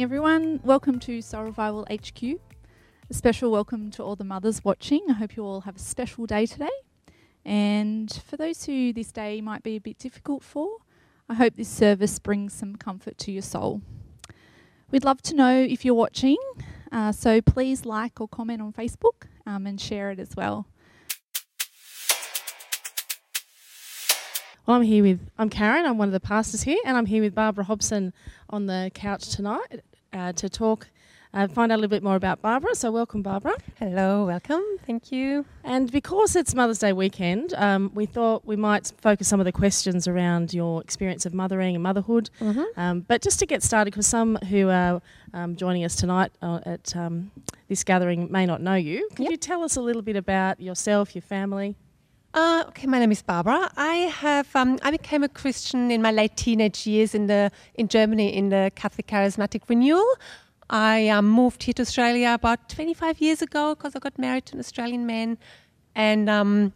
morning, everyone. Welcome to Soul Revival HQ. A special welcome to all the mothers watching. I hope you all have a special day today. And for those who this day might be a bit difficult for, I hope this service brings some comfort to your soul. We'd love to know if you're watching, uh, so please like or comment on Facebook um, and share it as well. Well, I'm here with I'm Karen. I'm one of the pastors here, and I'm here with Barbara Hobson on the couch tonight uh, to talk, uh, find out a little bit more about Barbara. So, welcome, Barbara. Hello, welcome. Thank you. And because it's Mother's Day weekend, um, we thought we might focus some of the questions around your experience of mothering and motherhood. Mm-hmm. Um, but just to get started, because some who are um, joining us tonight uh, at um, this gathering may not know you, could Yep. you tell us a little bit about yourself, your family? Uh, okay, my name is Barbara. I have um, I became a Christian in my late teenage years in the in Germany in the Catholic Charismatic Renewal. I um, moved here to Australia about 25 years ago because I got married to an Australian man, and um,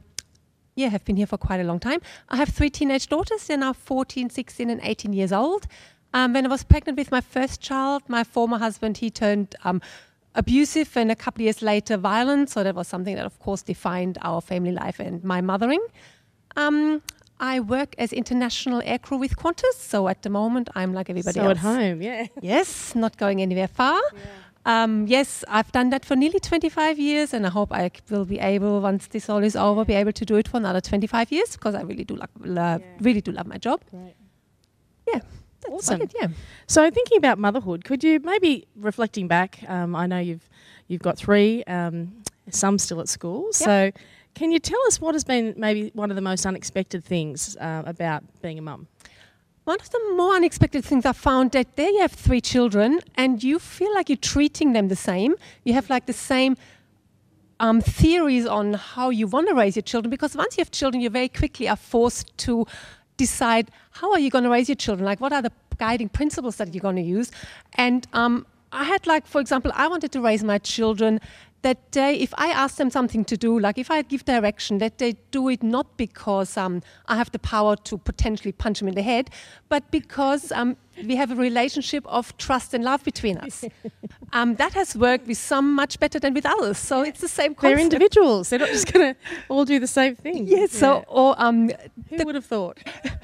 yeah, have been here for quite a long time. I have three teenage daughters. They're now 14, 16, and 18 years old. Um, when I was pregnant with my first child, my former husband he turned um, abusive, and a couple of years later, violent. So that was something that, of course, defined our family life and my mothering. Um, I work as international aircrew with Qantas, so at the moment I'm like everybody so else. at home, yeah. Yes, not going anywhere far. Um, yes, I've done that for nearly 25 years, and I hope I will be able, once this all is over, be able to do it for another 25 years because I really do love, love Yeah. really do love my job. Great. Yeah, Awesome. yeah. So thinking about motherhood, could you maybe reflecting back? Um, I know you've you've got three, um, some still at school. So can you tell us what has been maybe one of the most unexpected things uh, about being a mum? One of the more unexpected things I found that there you have three children and you feel like you're treating them the same. You have like the same um, theories on how you want to raise your children because once you have children, you very quickly are forced to decide how are you going to raise your children? Like what are the guiding principles that you're going to use? And um, I had like, for example, I wanted to raise my children that they, if I ask them something to do, like if I give direction, that they do it not because um, I have the power to potentially punch them in the head, but because um, we have a relationship of trust and love between us. um, that has worked with some much better than with others. So it's the same They're individuals. They're not just going to all do the same thing. Yes. So, Yeah. or um, who would have thought?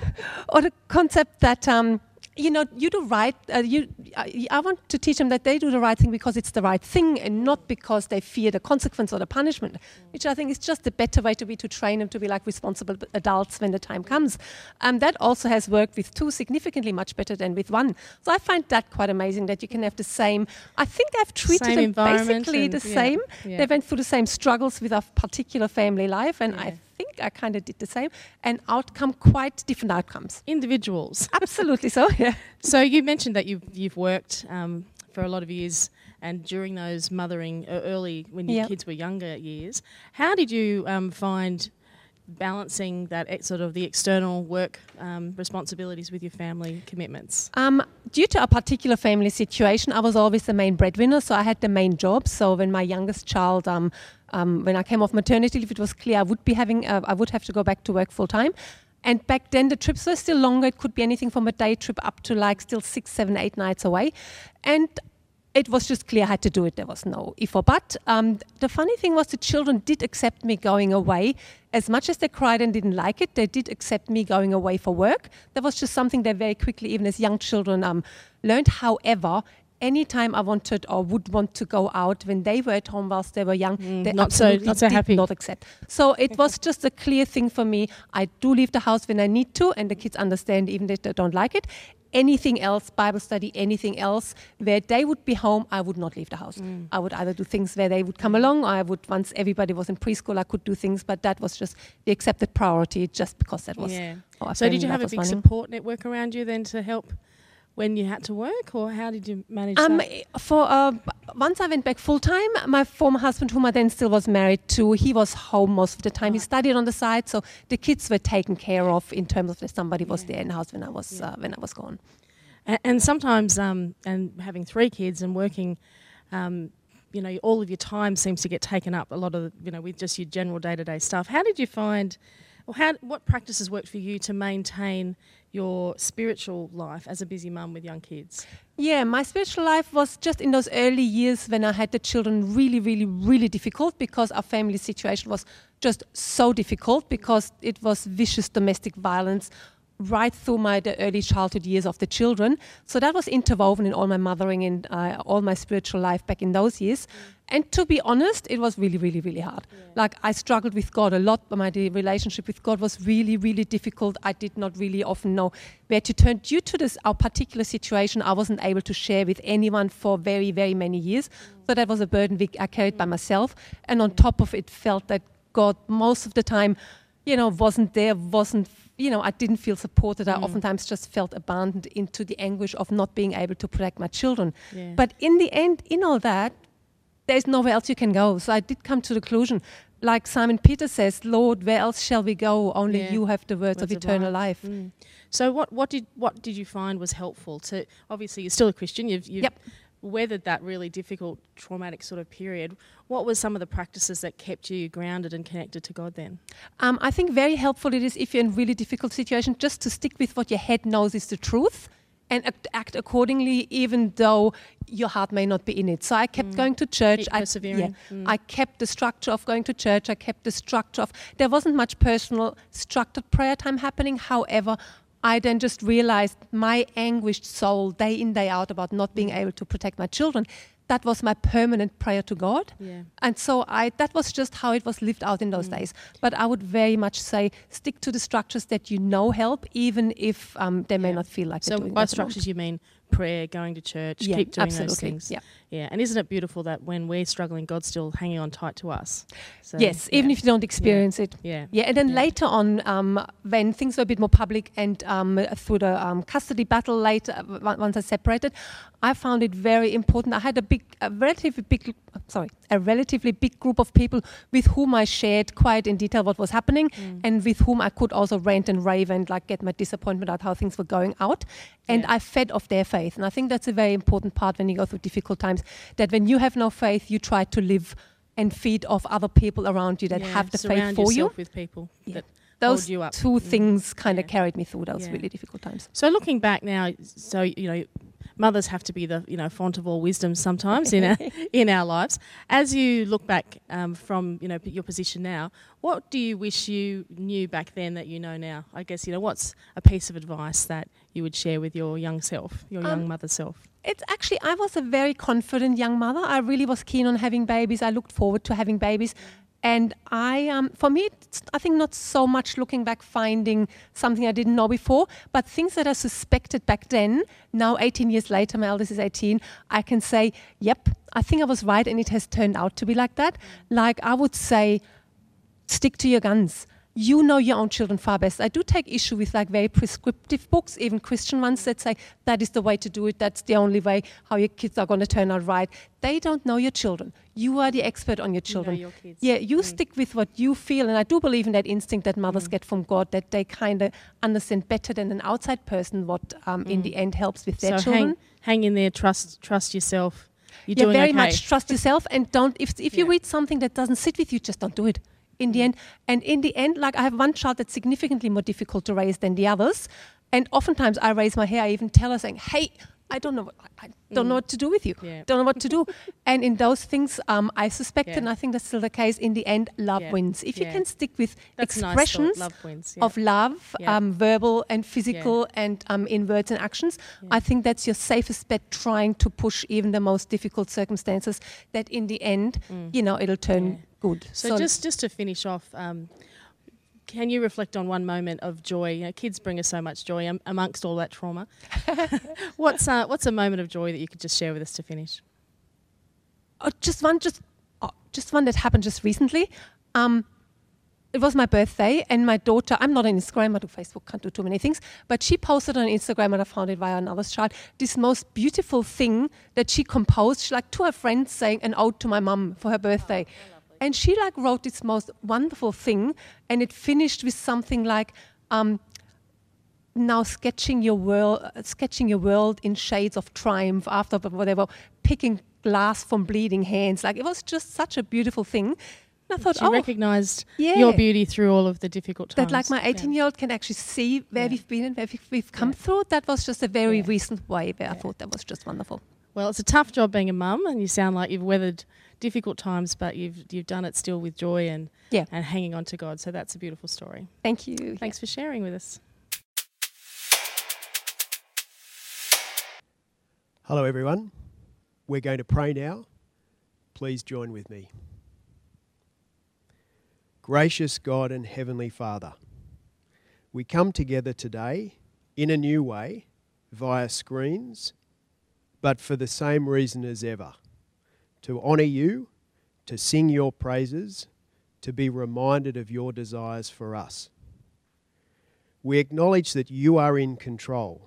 or the concept that um, you know you do right. Uh, you, I, I want to teach them that they do the right thing because it's the right thing, and not because they fear the consequence or the punishment. Which I think is just a better way to be to train them to be like responsible adults when the time comes. Um, that also has worked with two significantly much better than with one. So I find that quite amazing that you can have the same. I think I've treated Same them basically and- the yeah, same. yeah. They went through the same struggles with a particular family life, and Yeah. I think I kind of did the same, and outcome quite different outcomes. Individuals. Absolutely so. Yeah. So you mentioned that you've you've worked um, for a lot of years, and during those mothering uh, early when your Yep. kids were younger years, how did you um, find balancing that sort of the external work um, responsibilities with your family commitments? Um, due to a particular family situation, I was always the main breadwinner, so I had the main job. So when my youngest child, um, um, when I came off maternity leave, it was clear I would be having, uh, I would have to go back to work full time. And back then, the trips were still longer. It could be anything from a day trip up to like still six, seven, eight nights away. And it was just clear I had to do it. There was no if or but. Um, the funny thing was the children did accept me going away. As much as they cried and didn't like it, they did accept me going away for work. That was just something they very quickly, even as young children, um, learned. However, anytime I wanted or would want to go out when they were at home whilst they were young, they not so- not so did happy. not accept. So it was just a clear thing for me. I do leave the house when I need to, and the kids understand even if they don't like it. Anything else, Bible study, anything else, where they would be home, I would not leave the house. Mm. I would either do things where they would come along, or I would, once everybody was in preschool, I could do things, but that was just the accepted priority just because that was yeah. So did you have a big running. support network around you then to help when you had to work, or how did you manage Um, that? for uh, once I went back full time, my former husband, whom I then still was married to, he was home most of the time. He studied on the side, so the kids were taken care of in terms of that somebody was Yeah. there in the house when I was Yeah. uh, when I was gone. And, and sometimes, um, and having three kids and working, um, you know, all of your time seems to get taken up. A lot of, you know, with just your general day to day stuff. How did you find? Well, how, what practices worked for you to maintain your spiritual life as a busy mum with young kids? Yeah, my spiritual life was just in those early years when I had the children really, really, really difficult because our family situation was just so difficult because it was vicious domestic violence right through my the early childhood years of the children. So that was interwoven in all my mothering and uh, all my spiritual life back in those years. Mm. And to be honest, it was really, really, really hard. Yeah. Like I struggled with God a lot, but my relationship with God was really, really difficult. I did not really often know where to turn. Due to this, our particular situation, I wasn't able to share with anyone for very, very many years. Mm. So that was a burden I carried mm. by myself. And on top of it, felt that God most of the time, you know, wasn't there, wasn't you know, I didn't feel supported. I mm. oftentimes just felt abandoned into the anguish of not being able to protect my children. Yeah. But in the end, in all that, there's nowhere else you can go. So I did come to the conclusion, like Simon Peter says, Lord, where else shall we go? Only yeah. you have the words, words of eternal life. life. Mm. So what, what did what did you find was helpful to obviously you're still a Christian, you've, you've yep weathered that really difficult, traumatic sort of period, what were some of the practices that kept you grounded and connected to God then? Um, I think very helpful it is if you're in really difficult situation, just to stick with what your head knows is the truth and act, accordingly, even though your heart may not be in it. So I kept mm. going to church. I, yeah, mm. I kept the structure of going to church. I kept the structure of. There wasn't much personal structured prayer time happening. However, I then just realized my anguished soul day in, day out about not being able to protect my children. That was my permanent prayer to God. Yeah. And so I that was just how it was lived out in those mm. days. But I would very much say stick to the structures that you know help, even if um, they may not feel like so by structures you mean prayer, going to church, yeah, keep doing absolutely. those things. Yeah. Yeah. And isn't it beautiful that when we're struggling, God's still hanging on tight to us? So, yes, yeah. even if you don't experience yeah. it. Yeah. Yeah. And then later on, um, when things were a bit more public and um, through the um, custody battle later, once I separated, I found it very important. I had a big, a relatively big, sorry, a relatively big group of people with whom I shared quite in detail what was happening mm. and with whom I could also rant and rave and like get my disappointment out how things were going out. And I fed off their faith. And I think that's a very important part when you go through difficult times that when you have no faith, you try to live and feed off other people around you that yeah, have the faith for you. with people yeah. that those two mm. things kind of yeah. carried me through those really difficult times. So looking back now, so you know, mothers have to be the you know font of all wisdom sometimes in our in our lives. As you look back um, from you know your position now, what do you wish you knew back then that you know now? I guess you know what's a piece of advice that you would share with your young self, your um, young mother self. It's actually I was a very confident young mother. I really was keen on having babies. I looked forward to having babies. And I, um, for me, I think not so much looking back, finding something I didn't know before, but things that I suspected back then. Now, 18 years later, my eldest is 18. I can say, yep, I think I was right, and it has turned out to be like that. Like I would say, stick to your guns you know your own children far best. I do take issue with like very prescriptive books, even Christian ones that say that is the way to do it, that's the only way how your kids are going to turn out right. They don't know your children. You are the expert on your children. You know your yeah, you mm. stick with what you feel, and I do believe in that instinct that mothers mm. get from God that they kind of understand better than an outside person what um, mm. in the end helps with their so children. Hang, hang in there, trust, trust yourself. You're yeah, very okay. much trust yourself, and don't if if you read something that doesn't sit with you, just don't do it in the end. And in the end, like I have one child that's significantly more difficult to raise than the others. And oftentimes I raise my hair, I even tell her saying, hey, I don't know what I don't mm. know what to do with you. Yeah. Don't know what to do. and in those things, um, I suspect, yeah. and I think that's still the case. In the end, love yeah. wins. If you can stick with that's expressions nice love wins, of love, um, verbal and physical, and um, in words and actions, I think that's your safest bet. Trying to push even the most difficult circumstances. That in the end, mm. you know, it'll turn good. So, so just just to finish off, um, can you reflect on one moment of joy? You know, kids bring us so much joy um, amongst all that trauma. what's uh, what's a moment of joy that you could just share with us to finish? Oh, just one, just oh, just one that happened just recently. Um, it was my birthday, and my daughter, I'm not on Instagram, I do Facebook, can't do too many things, but she posted on Instagram, and I found it via another child, this most beautiful thing that she composed, she, like to her friends, saying an ode to my mum for her birthday. Oh, and she like wrote this most wonderful thing, and it finished with something like, um, now sketching your world, sketching your world in shades of triumph after whatever, picking glass from bleeding hands. Like it was just such a beautiful thing. And I thought, She oh, recognised yeah. your beauty through all of the difficult times. that like my Yeah. 18 year old can actually see where Yeah. we've been and where we've, come through. That was just a very recent way where I thought that was just wonderful. Well, it's a tough job being a mum, and you sound like you've weathered difficult times, but you've you've done it still with joy and Yeah. and hanging on to God. So that's a beautiful story. Thank you. Thanks for sharing with us. Hello, everyone. We're going to pray now. Please join with me. Gracious God and Heavenly Father, we come together today in a new way via screens, but for the same reason as ever to honour you, to sing your praises, to be reminded of your desires for us. We acknowledge that you are in control.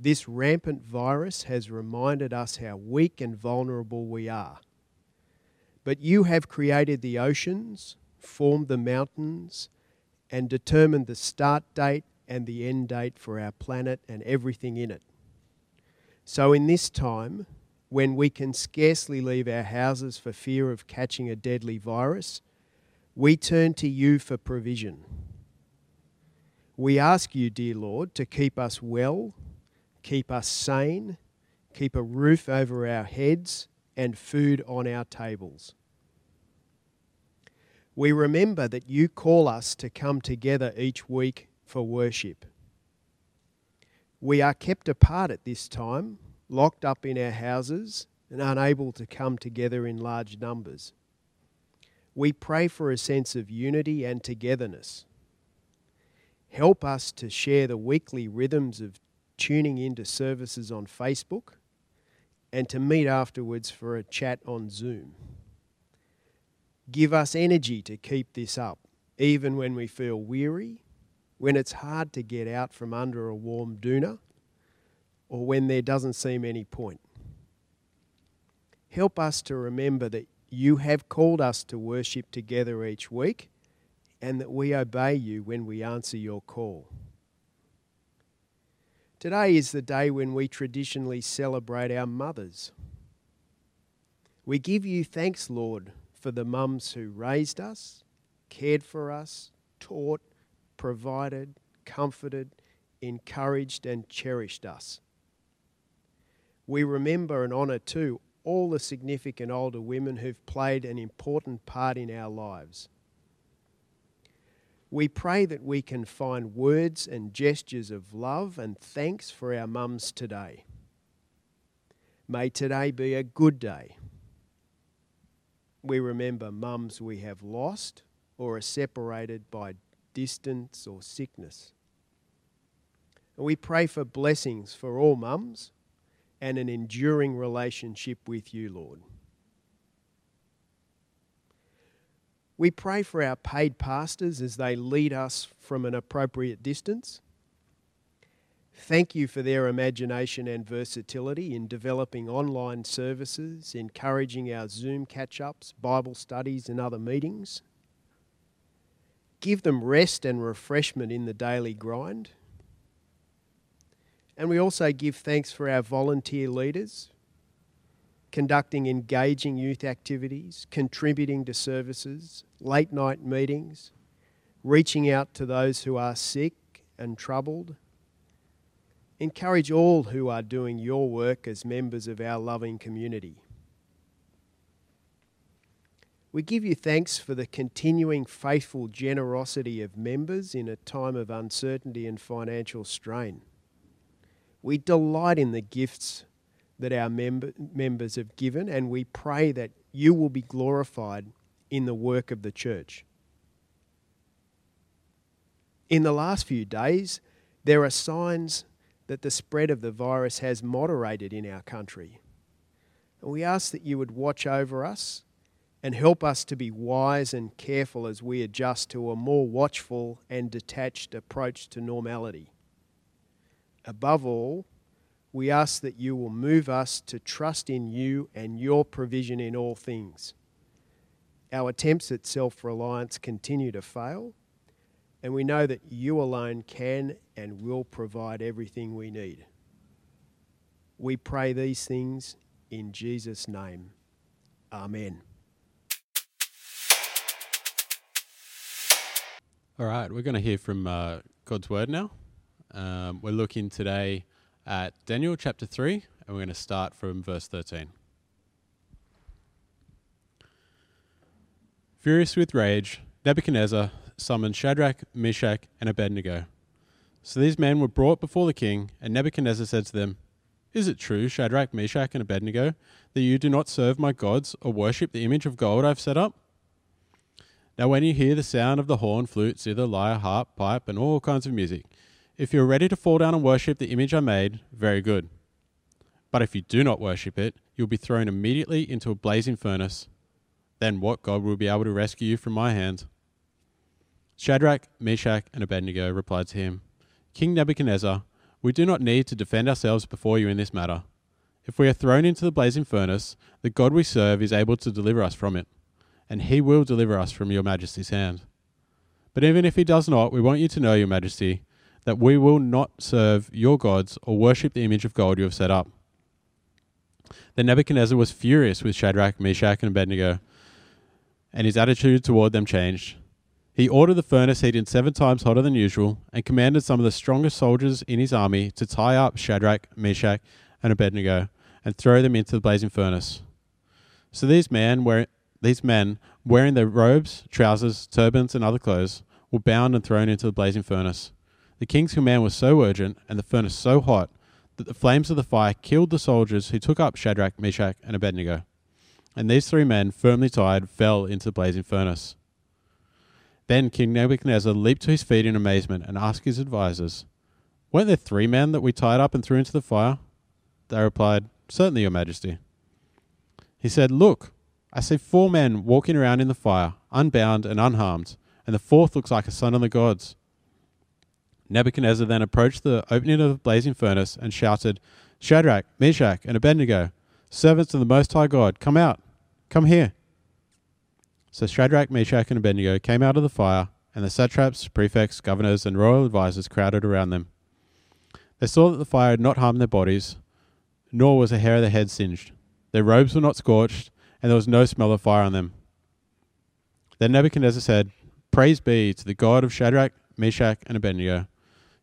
This rampant virus has reminded us how weak and vulnerable we are. But you have created the oceans, formed the mountains, and determined the start date and the end date for our planet and everything in it. So, in this time, when we can scarcely leave our houses for fear of catching a deadly virus, we turn to you for provision. We ask you, dear Lord, to keep us well, keep us sane, keep a roof over our heads, and food on our tables. We remember that you call us to come together each week for worship. We are kept apart at this time, locked up in our houses, and unable to come together in large numbers. We pray for a sense of unity and togetherness. Help us to share the weekly rhythms of tuning into services on Facebook and to meet afterwards for a chat on Zoom. Give us energy to keep this up, even when we feel weary, when it's hard to get out from under a warm doona, or when there doesn't seem any point. Help us to remember that you have called us to worship together each week and that we obey you when we answer your call. Today is the day when we traditionally celebrate our mothers. We give you thanks, Lord, for the mums who raised us, cared for us, taught, provided, comforted, encouraged, and cherished us. We remember and honour too all the significant older women who've played an important part in our lives. We pray that we can find words and gestures of love and thanks for our mums today. May today be a good day. We remember mums we have lost or are separated by distance or sickness. And we pray for blessings for all mums and an enduring relationship with you, Lord. We pray for our paid pastors as they lead us from an appropriate distance. Thank you for their imagination and versatility in developing online services, encouraging our Zoom catch ups, Bible studies, and other meetings. Give them rest and refreshment in the daily grind. And we also give thanks for our volunteer leaders, conducting engaging youth activities, contributing to services, late night meetings, reaching out to those who are sick and troubled. Encourage all who are doing your work as members of our loving community. We give you thanks for the continuing faithful generosity of members in a time of uncertainty and financial strain. We delight in the gifts that our member, members have given, and we pray that you will be glorified in the work of the church. In the last few days, there are signs that the spread of the virus has moderated in our country. And we ask that you would watch over us and help us to be wise and careful as we adjust to a more watchful and detached approach to normality. Above all, we ask that you will move us to trust in you and your provision in all things. Our attempts at self reliance continue to fail, and we know that you alone can and will provide everything we need. We pray these things in Jesus' name. Amen. All right, we're going to hear from uh, God's word now. Um, we're looking today at Daniel chapter 3, and we're going to start from verse 13. Furious with rage, Nebuchadnezzar summoned Shadrach, Meshach, and Abednego. So these men were brought before the king, and Nebuchadnezzar said to them, Is it true, Shadrach, Meshach, and Abednego, that you do not serve my gods or worship the image of gold I have set up? Now, when you hear the sound of the horn, flute, zither, lyre, harp, pipe, and all kinds of music, if you are ready to fall down and worship the image I made, very good. But if you do not worship it, you will be thrown immediately into a blazing furnace. Then what God will be able to rescue you from my hand? Shadrach, Meshach, and Abednego replied to him, King Nebuchadnezzar, we do not need to defend ourselves before you in this matter. If we are thrown into the blazing furnace, the God we serve is able to deliver us from it, and he will deliver us from your majesty's hand. But even if he does not, we want you to know, your majesty, that we will not serve your gods or worship the image of gold you have set up. Then Nebuchadnezzar was furious with Shadrach, Meshach, and Abednego, and his attitude toward them changed. He ordered the furnace heated seven times hotter than usual and commanded some of the strongest soldiers in his army to tie up Shadrach, Meshach, and Abednego and throw them into the blazing furnace. So these men, wear, these men, wearing their robes, trousers, turbans, and other clothes, were bound and thrown into the blazing furnace. The king's command was so urgent and the furnace so hot that the flames of the fire killed the soldiers who took up Shadrach, Meshach, and Abednego. And these three men, firmly tied, fell into the blazing furnace. Then King Nebuchadnezzar leaped to his feet in amazement and asked his advisers, Weren't there three men that we tied up and threw into the fire? They replied, Certainly, Your Majesty. He said, Look, I see four men walking around in the fire, unbound and unharmed, and the fourth looks like a son of the gods. Nebuchadnezzar then approached the opening of the blazing furnace and shouted, Shadrach, Meshach, and Abednego, servants of the Most High God, come out, come here. So Shadrach, Meshach, and Abednego came out of the fire, and the satraps, prefects, governors, and royal advisers crowded around them. They saw that the fire had not harmed their bodies, nor was a hair of their head singed. Their robes were not scorched, and there was no smell of fire on them. Then Nebuchadnezzar said, Praise be to the God of Shadrach, Meshach, and Abednego,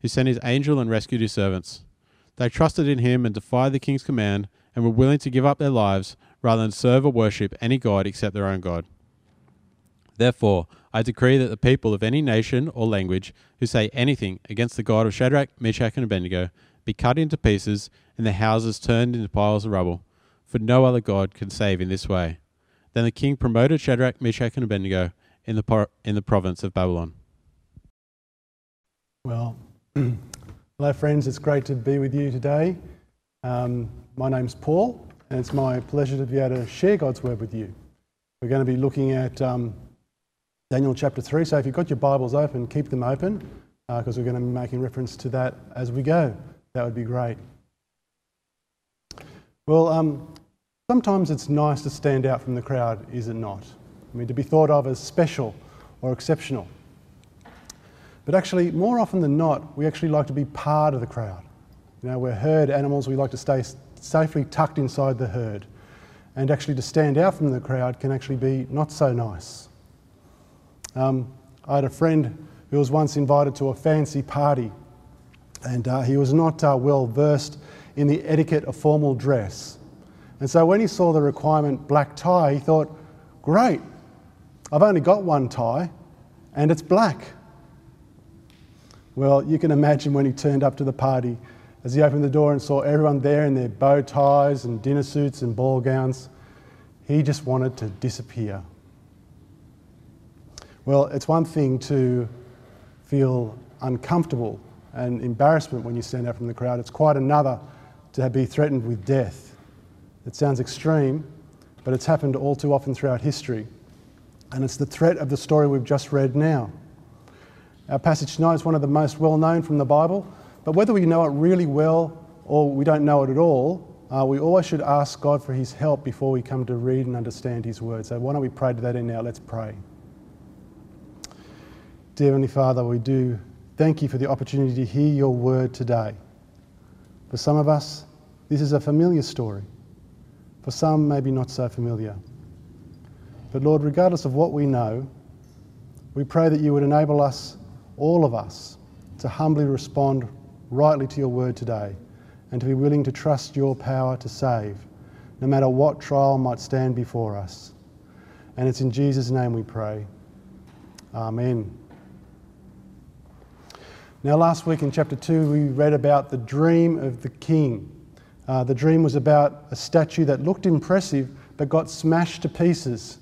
who sent his angel and rescued his servants. They trusted in him and defied the king's command, and were willing to give up their lives rather than serve or worship any god except their own God. Therefore, I decree that the people of any nation or language who say anything against the God of Shadrach, Meshach, and Abednego be cut into pieces and their houses turned into piles of rubble, for no other God can save in this way. Then the king promoted Shadrach, Meshach, and Abednego in the, in the province of Babylon. Well, hello, friends. It's great to be with you today. Um, my name's Paul, and it's my pleasure to be able to share God's word with you. We're going to be looking at um, Daniel chapter 3. So if you've got your Bibles open, keep them open because uh, we're going to be making reference to that as we go. That would be great. Well, um, sometimes it's nice to stand out from the crowd, is it not? I mean, to be thought of as special or exceptional. But actually, more often than not, we actually like to be part of the crowd. You know, we're herd animals, we like to stay safely tucked inside the herd. And actually, to stand out from the crowd can actually be not so nice. Um, I had a friend who was once invited to a fancy party, and uh, he was not uh, well versed in the etiquette of formal dress. And so when he saw the requirement black tie, he thought, great, I've only got one tie, and it's black. Well, you can imagine when he turned up to the party, as he opened the door and saw everyone there in their bow ties and dinner suits and ball gowns, he just wanted to disappear. Well, it's one thing to feel uncomfortable and embarrassment when you stand out from the crowd. It's quite another to be threatened with death. It sounds extreme, but it's happened all too often throughout history. And it's the threat of the story we've just read now. Our passage tonight is one of the most well known from the Bible, but whether we know it really well or we don't know it at all, uh, we always should ask God for His help before we come to read and understand His word. So why don't we pray to that end now? Let's pray. Dear Heavenly Father, we do thank you for the opportunity to hear your word today. For some of us, this is a familiar story. For some, maybe not so familiar. But Lord, regardless of what we know, we pray that you would enable us all of us, to humbly respond rightly to your word today and to be willing to trust your power to save, no matter what trial might stand before us. And it's in Jesus' name we pray. Amen. Now, last week in chapter 2, we read about the dream of the king. Uh, the dream was about a statue that looked impressive but got smashed to pieces.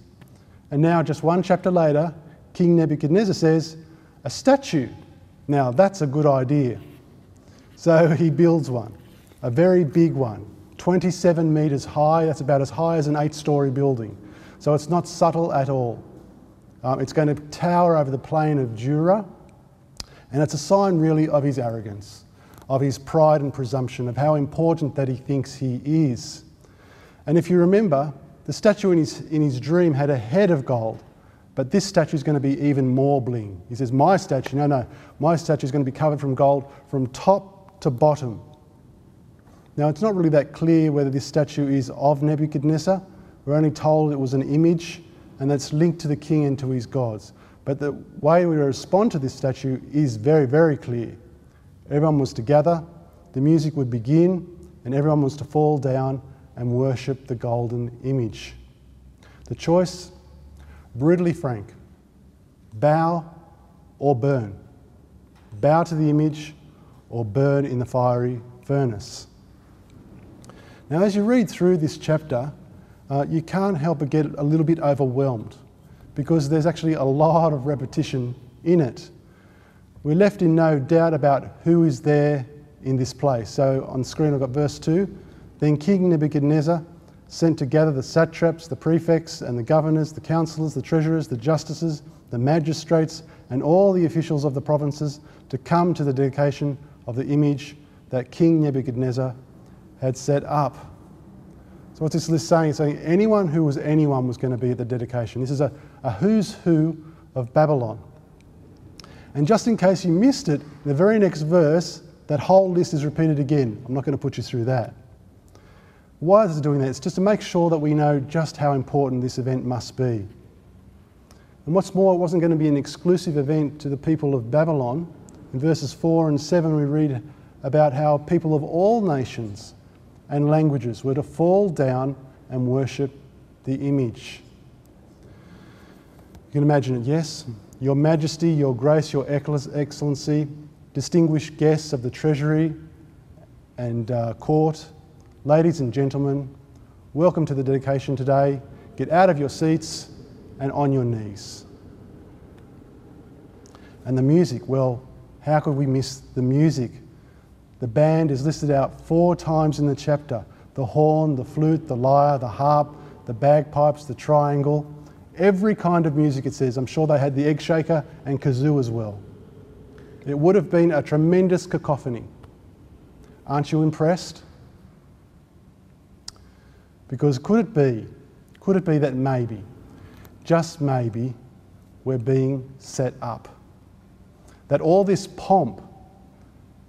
And now, just one chapter later, King Nebuchadnezzar says, A statue. Now, that's a good idea. So he builds one, a very big one, 27 metres high. That's about as high as an eight story building. So it's not subtle at all. Um, it's going to tower over the plain of Dura, and it's a sign really of his arrogance, of his pride and presumption, of how important that he thinks he is. And if you remember, the statue in his, in his dream had a head of gold, but this statue is going to be even more bling. He says, My statue, no, no, my statue is going to be covered from gold from top to bottom. Now, it's not really that clear whether this statue is of Nebuchadnezzar we're only told it was an image and that's linked to the king and to his gods. But the way we respond to this statue is very, very clear. Everyone was to gather, the music would begin, and everyone was to fall down and worship the golden image. The choice, brutally frank bow or burn. Bow to the image or burn in the fiery furnace. Now, as you read through this chapter, uh, you can't help but get a little bit overwhelmed because there's actually a lot of repetition in it. We're left in no doubt about who is there in this place. So on screen I've got verse 2. Then King Nebuchadnezzar sent together the satraps, the prefects, and the governors, the councillors, the treasurers, the justices, the magistrates, and all the officials of the provinces to come to the dedication of the image that King Nebuchadnezzar had set up. So what's this list saying? It's saying anyone who was anyone was going to be at the dedication. This is a, a who's who of Babylon. And just in case you missed it, the very next verse, that whole list is repeated again. I'm not going to put you through that. Why is it doing that? It's just to make sure that we know just how important this event must be. And what's more, it wasn't going to be an exclusive event to the people of Babylon. In verses 4 and 7, we read about how people of all nations and languages were to fall down and worship the image. You can imagine it, yes? Your Majesty, Your Grace, Your Excellency, distinguished guests of the Treasury and uh, Court, ladies and gentlemen, welcome to the dedication today. Get out of your seats and on your knees. And the music, well, how could we miss the music? The band is listed out four times in the chapter the horn, the flute, the lyre, the harp, the bagpipes, the triangle. Every kind of music it says. I'm sure they had the egg shaker and kazoo as well. It would have been a tremendous cacophony. Aren't you impressed? Because could it be, could it be that maybe, just maybe, we're being set up? That all this pomp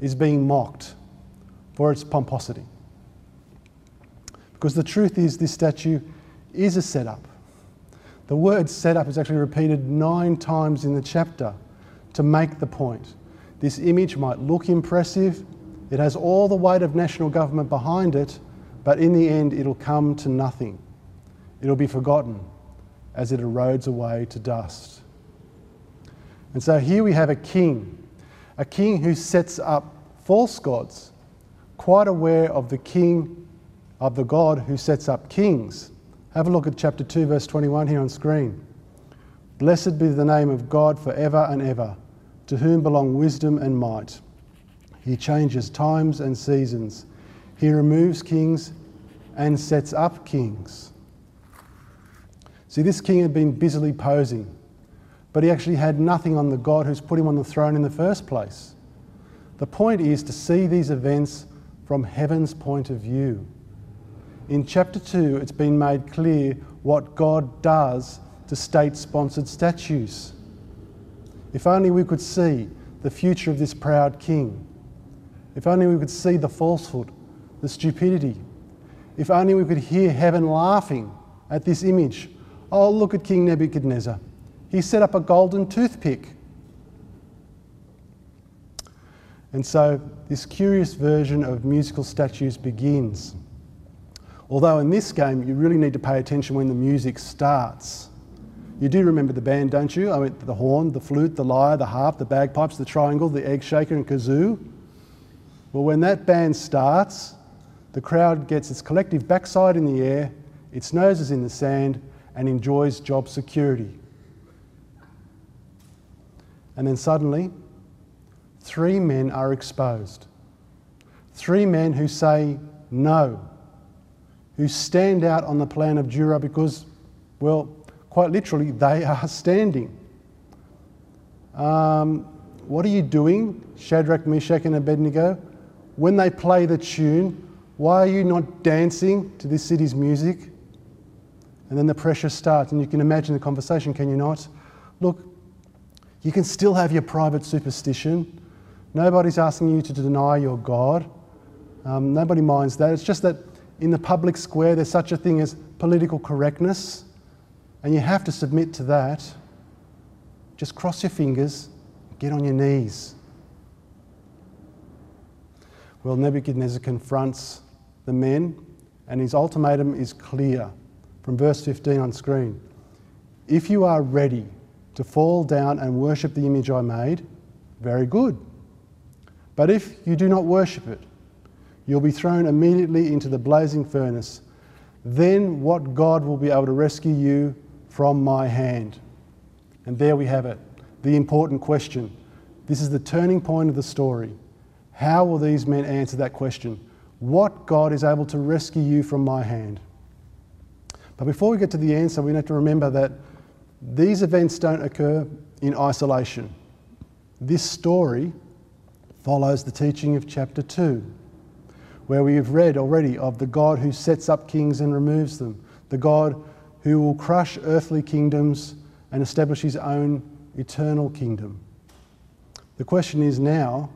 is being mocked for its pomposity. Because the truth is, this statue is a setup. The word setup is actually repeated nine times in the chapter to make the point. This image might look impressive, it has all the weight of national government behind it, but in the end, it'll come to nothing. It'll be forgotten as it erodes away to dust. And so here we have a king a king who sets up false gods, quite aware of the king, of the God who sets up kings. Have a look at chapter 2, verse 21 here on screen. Blessed be the name of God forever and ever, to whom belong wisdom and might. He changes times and seasons. He removes kings and sets up kings. See, this king had been busily posing but he actually had nothing on the God who's put him on the throne in the first place. The point is to see these events from heaven's point of view. In chapter 2, it's been made clear what God does to state sponsored statues. If only we could see the future of this proud king. If only we could see the falsehood, the stupidity. If only we could hear heaven laughing at this image. Oh, look at King Nebuchadnezzar. He set up a golden toothpick. And so this curious version of musical statues begins. Although in this game, you really need to pay attention when the music starts. You do remember the band, don't you? I mean, the horn, the flute, the lyre, the harp, the bagpipes, the triangle, the egg shaker, and kazoo. Well, when that band starts, the crowd gets its collective backside in the air, its noses in the sand, and enjoys job security. And then suddenly, three men are exposed. Three men who say no, who stand out on the plan of Dura because, well, quite literally, they are standing. Um, what are you doing, Shadrach, Meshach, and Abednego? When they play the tune, why are you not dancing to this city's music? And then the pressure starts, and you can imagine the conversation, can you not? Look, you can still have your private superstition. Nobody's asking you to deny your God. Um, nobody minds that. It's just that in the public square, there's such a thing as political correctness, and you have to submit to that. Just cross your fingers, get on your knees. Well, Nebuchadnezzar confronts the men, and his ultimatum is clear from verse 15 on screen. If you are ready to fall down and worship the image I made, very good. But if you do not worship it, you'll be thrown immediately into the blazing furnace. Then what God will be able to rescue you from my hand? And there we have it, the important question. This is the turning point of the story. How will these men answer that question? What God is able to rescue you from my hand? But before we get to the answer, we have to remember that these events don't occur in isolation. This story follows the teaching of chapter 2, where we have read already of the God who sets up kings and removes them, the God who will crush earthly kingdoms and establish his own eternal kingdom. The question is now,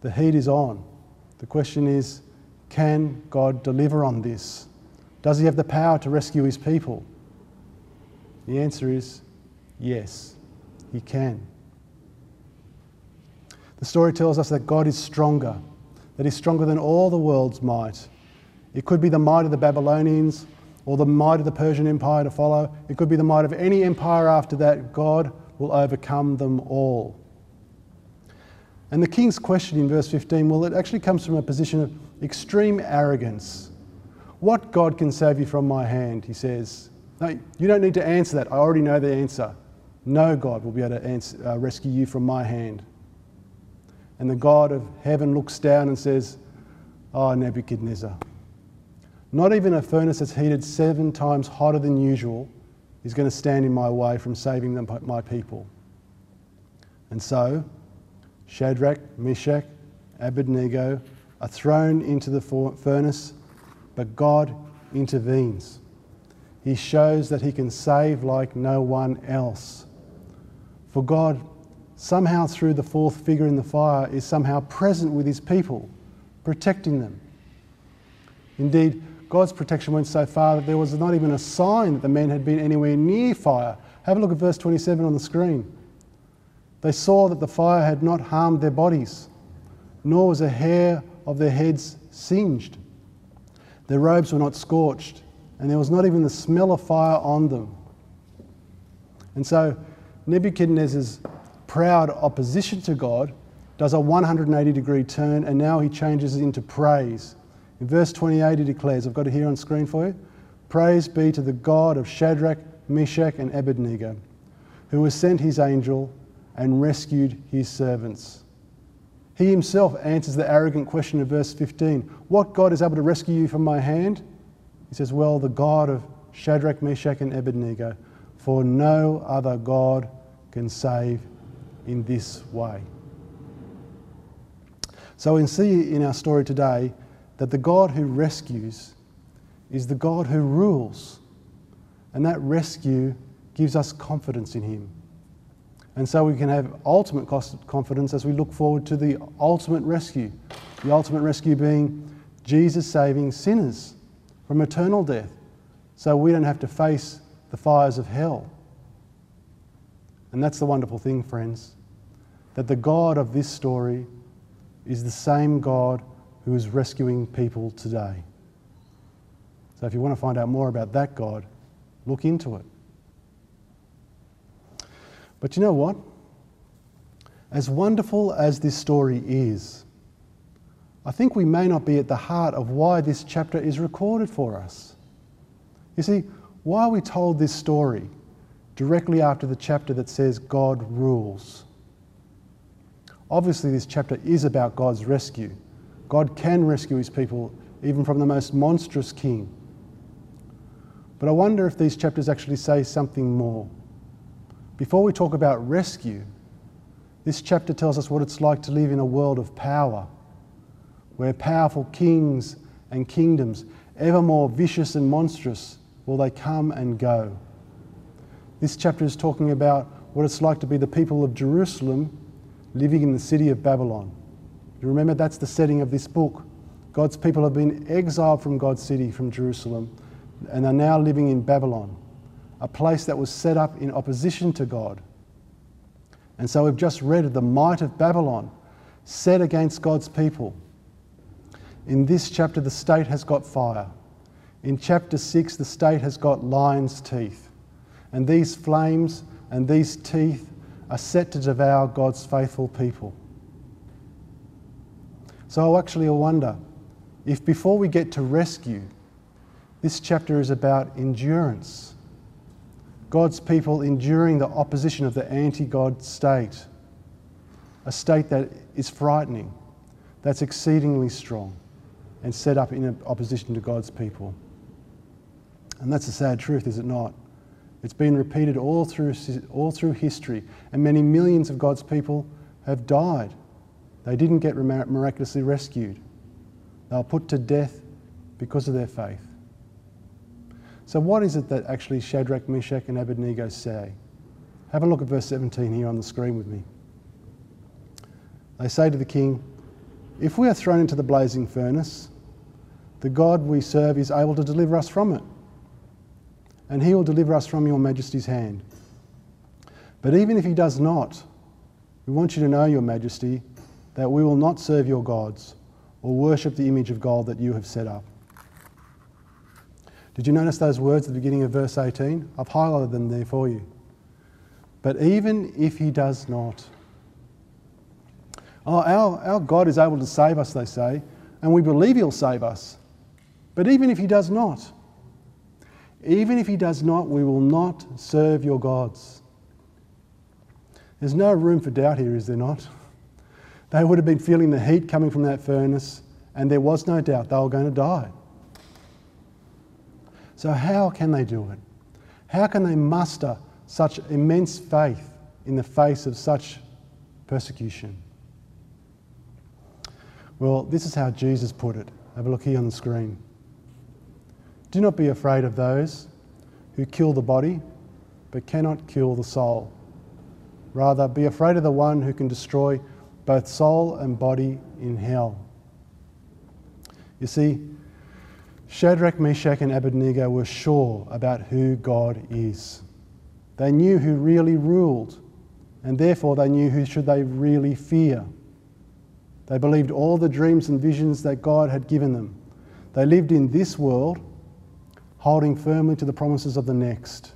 the heat is on. The question is, can God deliver on this? Does he have the power to rescue his people? The answer is yes, he can. The story tells us that God is stronger, that He's stronger than all the world's might. It could be the might of the Babylonians or the might of the Persian Empire to follow. It could be the might of any empire after that. God will overcome them all. And the king's question in verse 15, well, it actually comes from a position of extreme arrogance. What God can save you from my hand, he says. No, you don't need to answer that. I already know the answer. No God will be able to answer, uh, rescue you from my hand. And the God of heaven looks down and says, Oh, Nebuchadnezzar, not even a furnace that's heated seven times hotter than usual is going to stand in my way from saving them, my people. And so, Shadrach, Meshach, Abednego are thrown into the furnace, but God intervenes. He shows that He can save like no one else. For God somehow through the fourth figure in the fire, is somehow present with his people, protecting them. Indeed, God's protection went so far that there was not even a sign that the men had been anywhere near fire. Have a look at verse 27 on the screen. They saw that the fire had not harmed their bodies, nor was a hair of their heads singed. Their robes were not scorched, and there was not even the smell of fire on them. And so Nebuchadnezzar's proud opposition to God does a 180 degree turn and now he changes it into praise. In verse 28, he declares, I've got it here on screen for you Praise be to the God of Shadrach, Meshach, and Abednego, who has sent his angel and rescued his servants. He himself answers the arrogant question of verse 15 What God is able to rescue you from my hand? He says, Well, the God of Shadrach, Meshach, and Abednego, for no other God can save in this way. So we see in our story today that the God who rescues is the God who rules. And that rescue gives us confidence in Him. And so we can have ultimate confidence as we look forward to the ultimate rescue. The ultimate rescue being Jesus saving sinners from eternal death so we don't have to face the fires of hell. And that's the wonderful thing, friends, that the God of this story is the same God who is rescuing people today. So if you want to find out more about that God, look into it. But you know what? As wonderful as this story is, I think we may not be at the heart of why this chapter is recorded for us. You see, why are we told this story directly after the chapter that says God rules? Obviously, this chapter is about God's rescue. God can rescue his people even from the most monstrous king. But I wonder if these chapters actually say something more. Before we talk about rescue, this chapter tells us what it's like to live in a world of power, where powerful kings and kingdoms, ever more vicious and monstrous, will they come and go. This chapter is talking about what it's like to be the people of Jerusalem living in the city of Babylon. You remember that's the setting of this book. God's people have been exiled from God's city, from Jerusalem, and are now living in Babylon, a place that was set up in opposition to God. And so we've just read of the might of Babylon set against God's people. In this chapter, the state has got fire. In chapter 6, the state has got lion's teeth. And these flames and these teeth are set to devour God's faithful people. So I actually, wonder if before we get to rescue, this chapter is about endurance. God's people enduring the opposition of the anti God state, a state that is frightening, that's exceedingly strong, and set up in opposition to God's people. And that's a sad truth, is it not? It's been repeated all through, all through history, and many millions of God's people have died. They didn't get miraculously rescued. They were put to death because of their faith. So, what is it that actually Shadrach, Meshach, and Abednego say? Have a look at verse 17 here on the screen with me. They say to the king, If we are thrown into the blazing furnace, the God we serve is able to deliver us from it and he will deliver us from your majesty's hand. But even if he does not, we want you to know, your majesty, that we will not serve your gods or worship the image of gold that you have set up. Did you notice those words at the beginning of verse 18? I've highlighted them there for you. But even if he does not, oh, our, our God is able to save us, they say, and we believe he'll save us. But even if he does not, even if he does not, we will not serve your gods. There's no room for doubt here, is there not? They would have been feeling the heat coming from that furnace, and there was no doubt they were going to die. So, how can they do it? How can they muster such immense faith in the face of such persecution? Well, this is how Jesus put it. Have a look here on the screen. Do not be afraid of those who kill the body but cannot kill the soul. Rather, be afraid of the one who can destroy both soul and body in hell. You see, Shadrach, Meshach, and Abednego were sure about who God is. They knew who really ruled, and therefore they knew who should they really fear. They believed all the dreams and visions that God had given them. They lived in this world holding firmly to the promises of the next.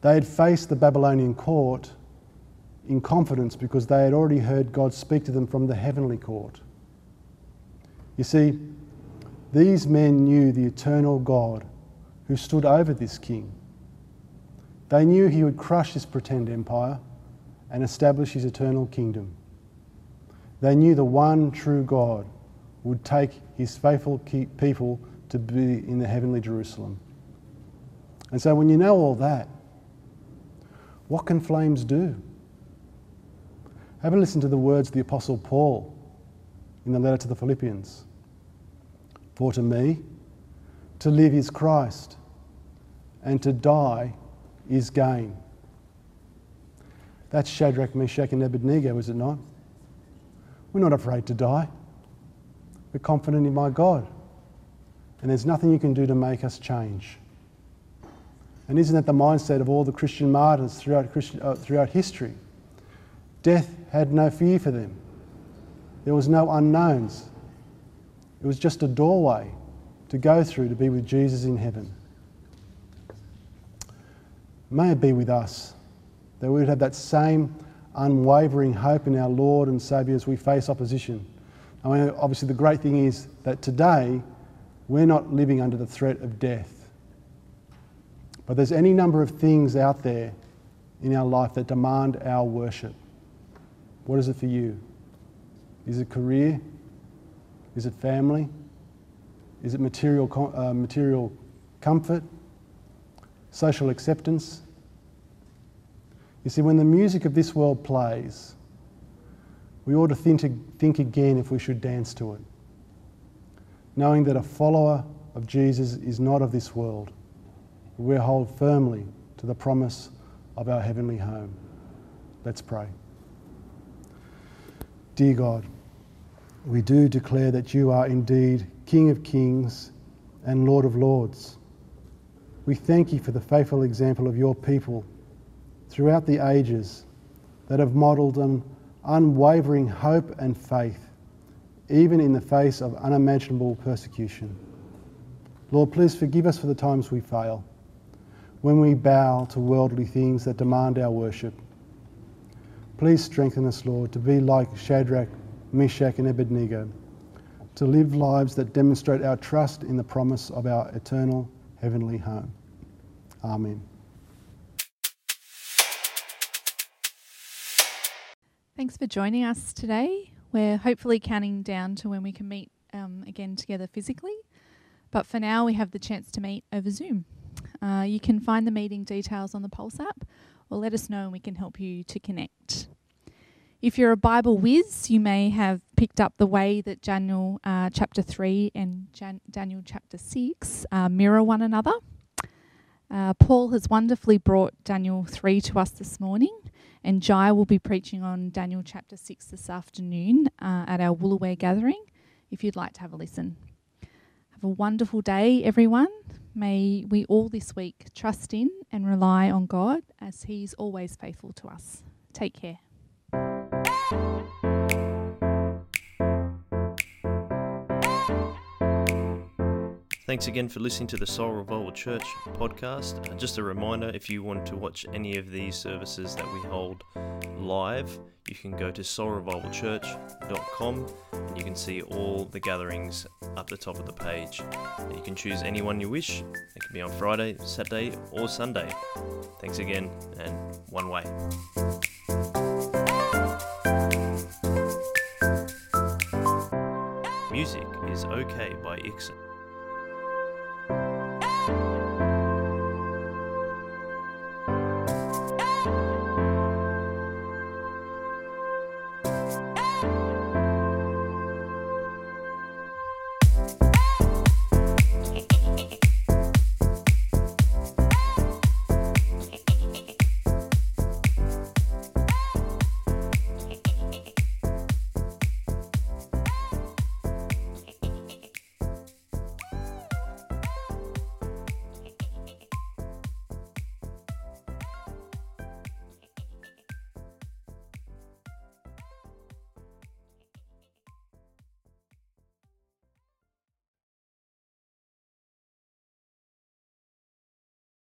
They had faced the Babylonian court in confidence because they had already heard God speak to them from the heavenly court. You see, these men knew the eternal God who stood over this king. They knew he would crush this pretend empire and establish his eternal kingdom. They knew the one true God would take his faithful people to be in the heavenly Jerusalem. And so, when you know all that, what can flames do? Have a listen to the words of the Apostle Paul in the letter to the Philippians. For to me, to live is Christ, and to die is gain. That's Shadrach, Meshach, and Abednego, is it not? We're not afraid to die. We're confident in my God and there's nothing you can do to make us change. And isn't that the mindset of all the Christian martyrs throughout, Christian, uh, throughout history? Death had no fear for them. There was no unknowns. It was just a doorway to go through to be with Jesus in heaven. May it be with us that we would have that same unwavering hope in our Lord and Saviour as we face opposition. I mean, obviously, the great thing is that today we're not living under the threat of death. But there's any number of things out there in our life that demand our worship. What is it for you? Is it career? Is it family? Is it material, uh, material comfort? Social acceptance? You see, when the music of this world plays, we ought to think, think again if we should dance to it, knowing that a follower of Jesus is not of this world. We hold firmly to the promise of our heavenly home. Let's pray. Dear God, we do declare that you are indeed King of kings and Lord of lords. We thank you for the faithful example of your people throughout the ages that have modelled an unwavering hope and faith, even in the face of unimaginable persecution. Lord, please forgive us for the times we fail, when we bow to worldly things that demand our worship. Please strengthen us, Lord, to be like Shadrach, Meshach, and Abednego, to live lives that demonstrate our trust in the promise of our eternal heavenly home. Amen. Thanks for joining us today. We're hopefully counting down to when we can meet um, again together physically, but for now we have the chance to meet over Zoom. Uh, you can find the meeting details on the Pulse app or let us know and we can help you to connect. If you're a Bible whiz, you may have picked up the way that Daniel uh, chapter 3 and Jan- Daniel chapter 6 uh, mirror one another. Uh, Paul has wonderfully brought Daniel 3 to us this morning, and Jai will be preaching on Daniel chapter 6 this afternoon uh, at our Woolooware gathering if you'd like to have a listen. Have a wonderful day, everyone. May we all this week trust in and rely on God as He's always faithful to us. Take care. Thanks again for listening to the Soul Revival Church podcast. Uh, just a reminder if you want to watch any of these services that we hold live, you can go to soulrevivalchurch.com and you can see all the gatherings up the top of the page. You can choose any one you wish. It can be on Friday, Saturday, or Sunday. Thanks again, and one way. Okay by Ixon.